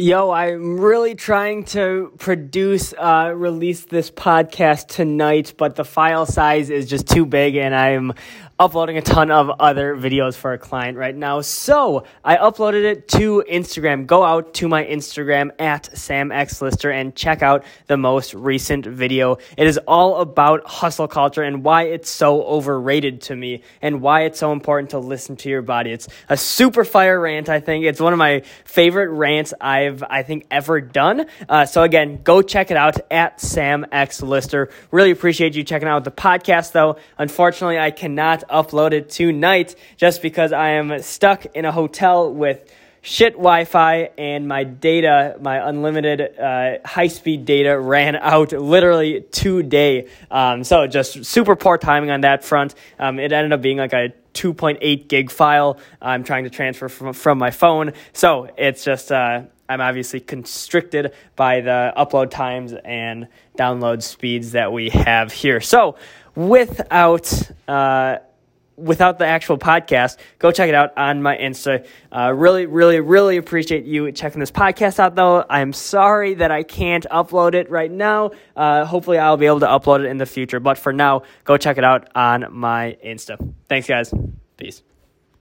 Yo, I'm really trying to produce, uh, release this podcast tonight, but the file size is just too big and I'm uploading a ton of other videos for a client right now. So I uploaded it to Instagram. Go out to my Instagram at SamXLister and check out the most recent video. It is all about hustle culture and why it's so overrated to me and why it's so important to listen to your body. It's a super fire rant, I think. It's one of my favorite rants I've, I think, ever done. Uh, so again, go check it out at Sam X Lister. Really appreciate you checking out the podcast though. Unfortunately, I cannot upload it tonight just because I am stuck in a hotel with shit Wi-Fi and my data, my unlimited uh, high-speed data ran out literally today. Um, so just super poor timing on that front. Um, it ended up being like a 2.8 gig file I'm trying to transfer from, from my phone. So it's just, uh, I'm obviously constricted by the upload times and download speeds that we have here. So without, uh, without the actual podcast, go check it out on my Insta. Uh, really, really, really appreciate you checking this podcast out, though. I'm sorry that I can't upload it right now. Uh, hopefully, I'll be able to upload it in the future. But for now, go check it out on my Insta. Thanks, guys. Peace.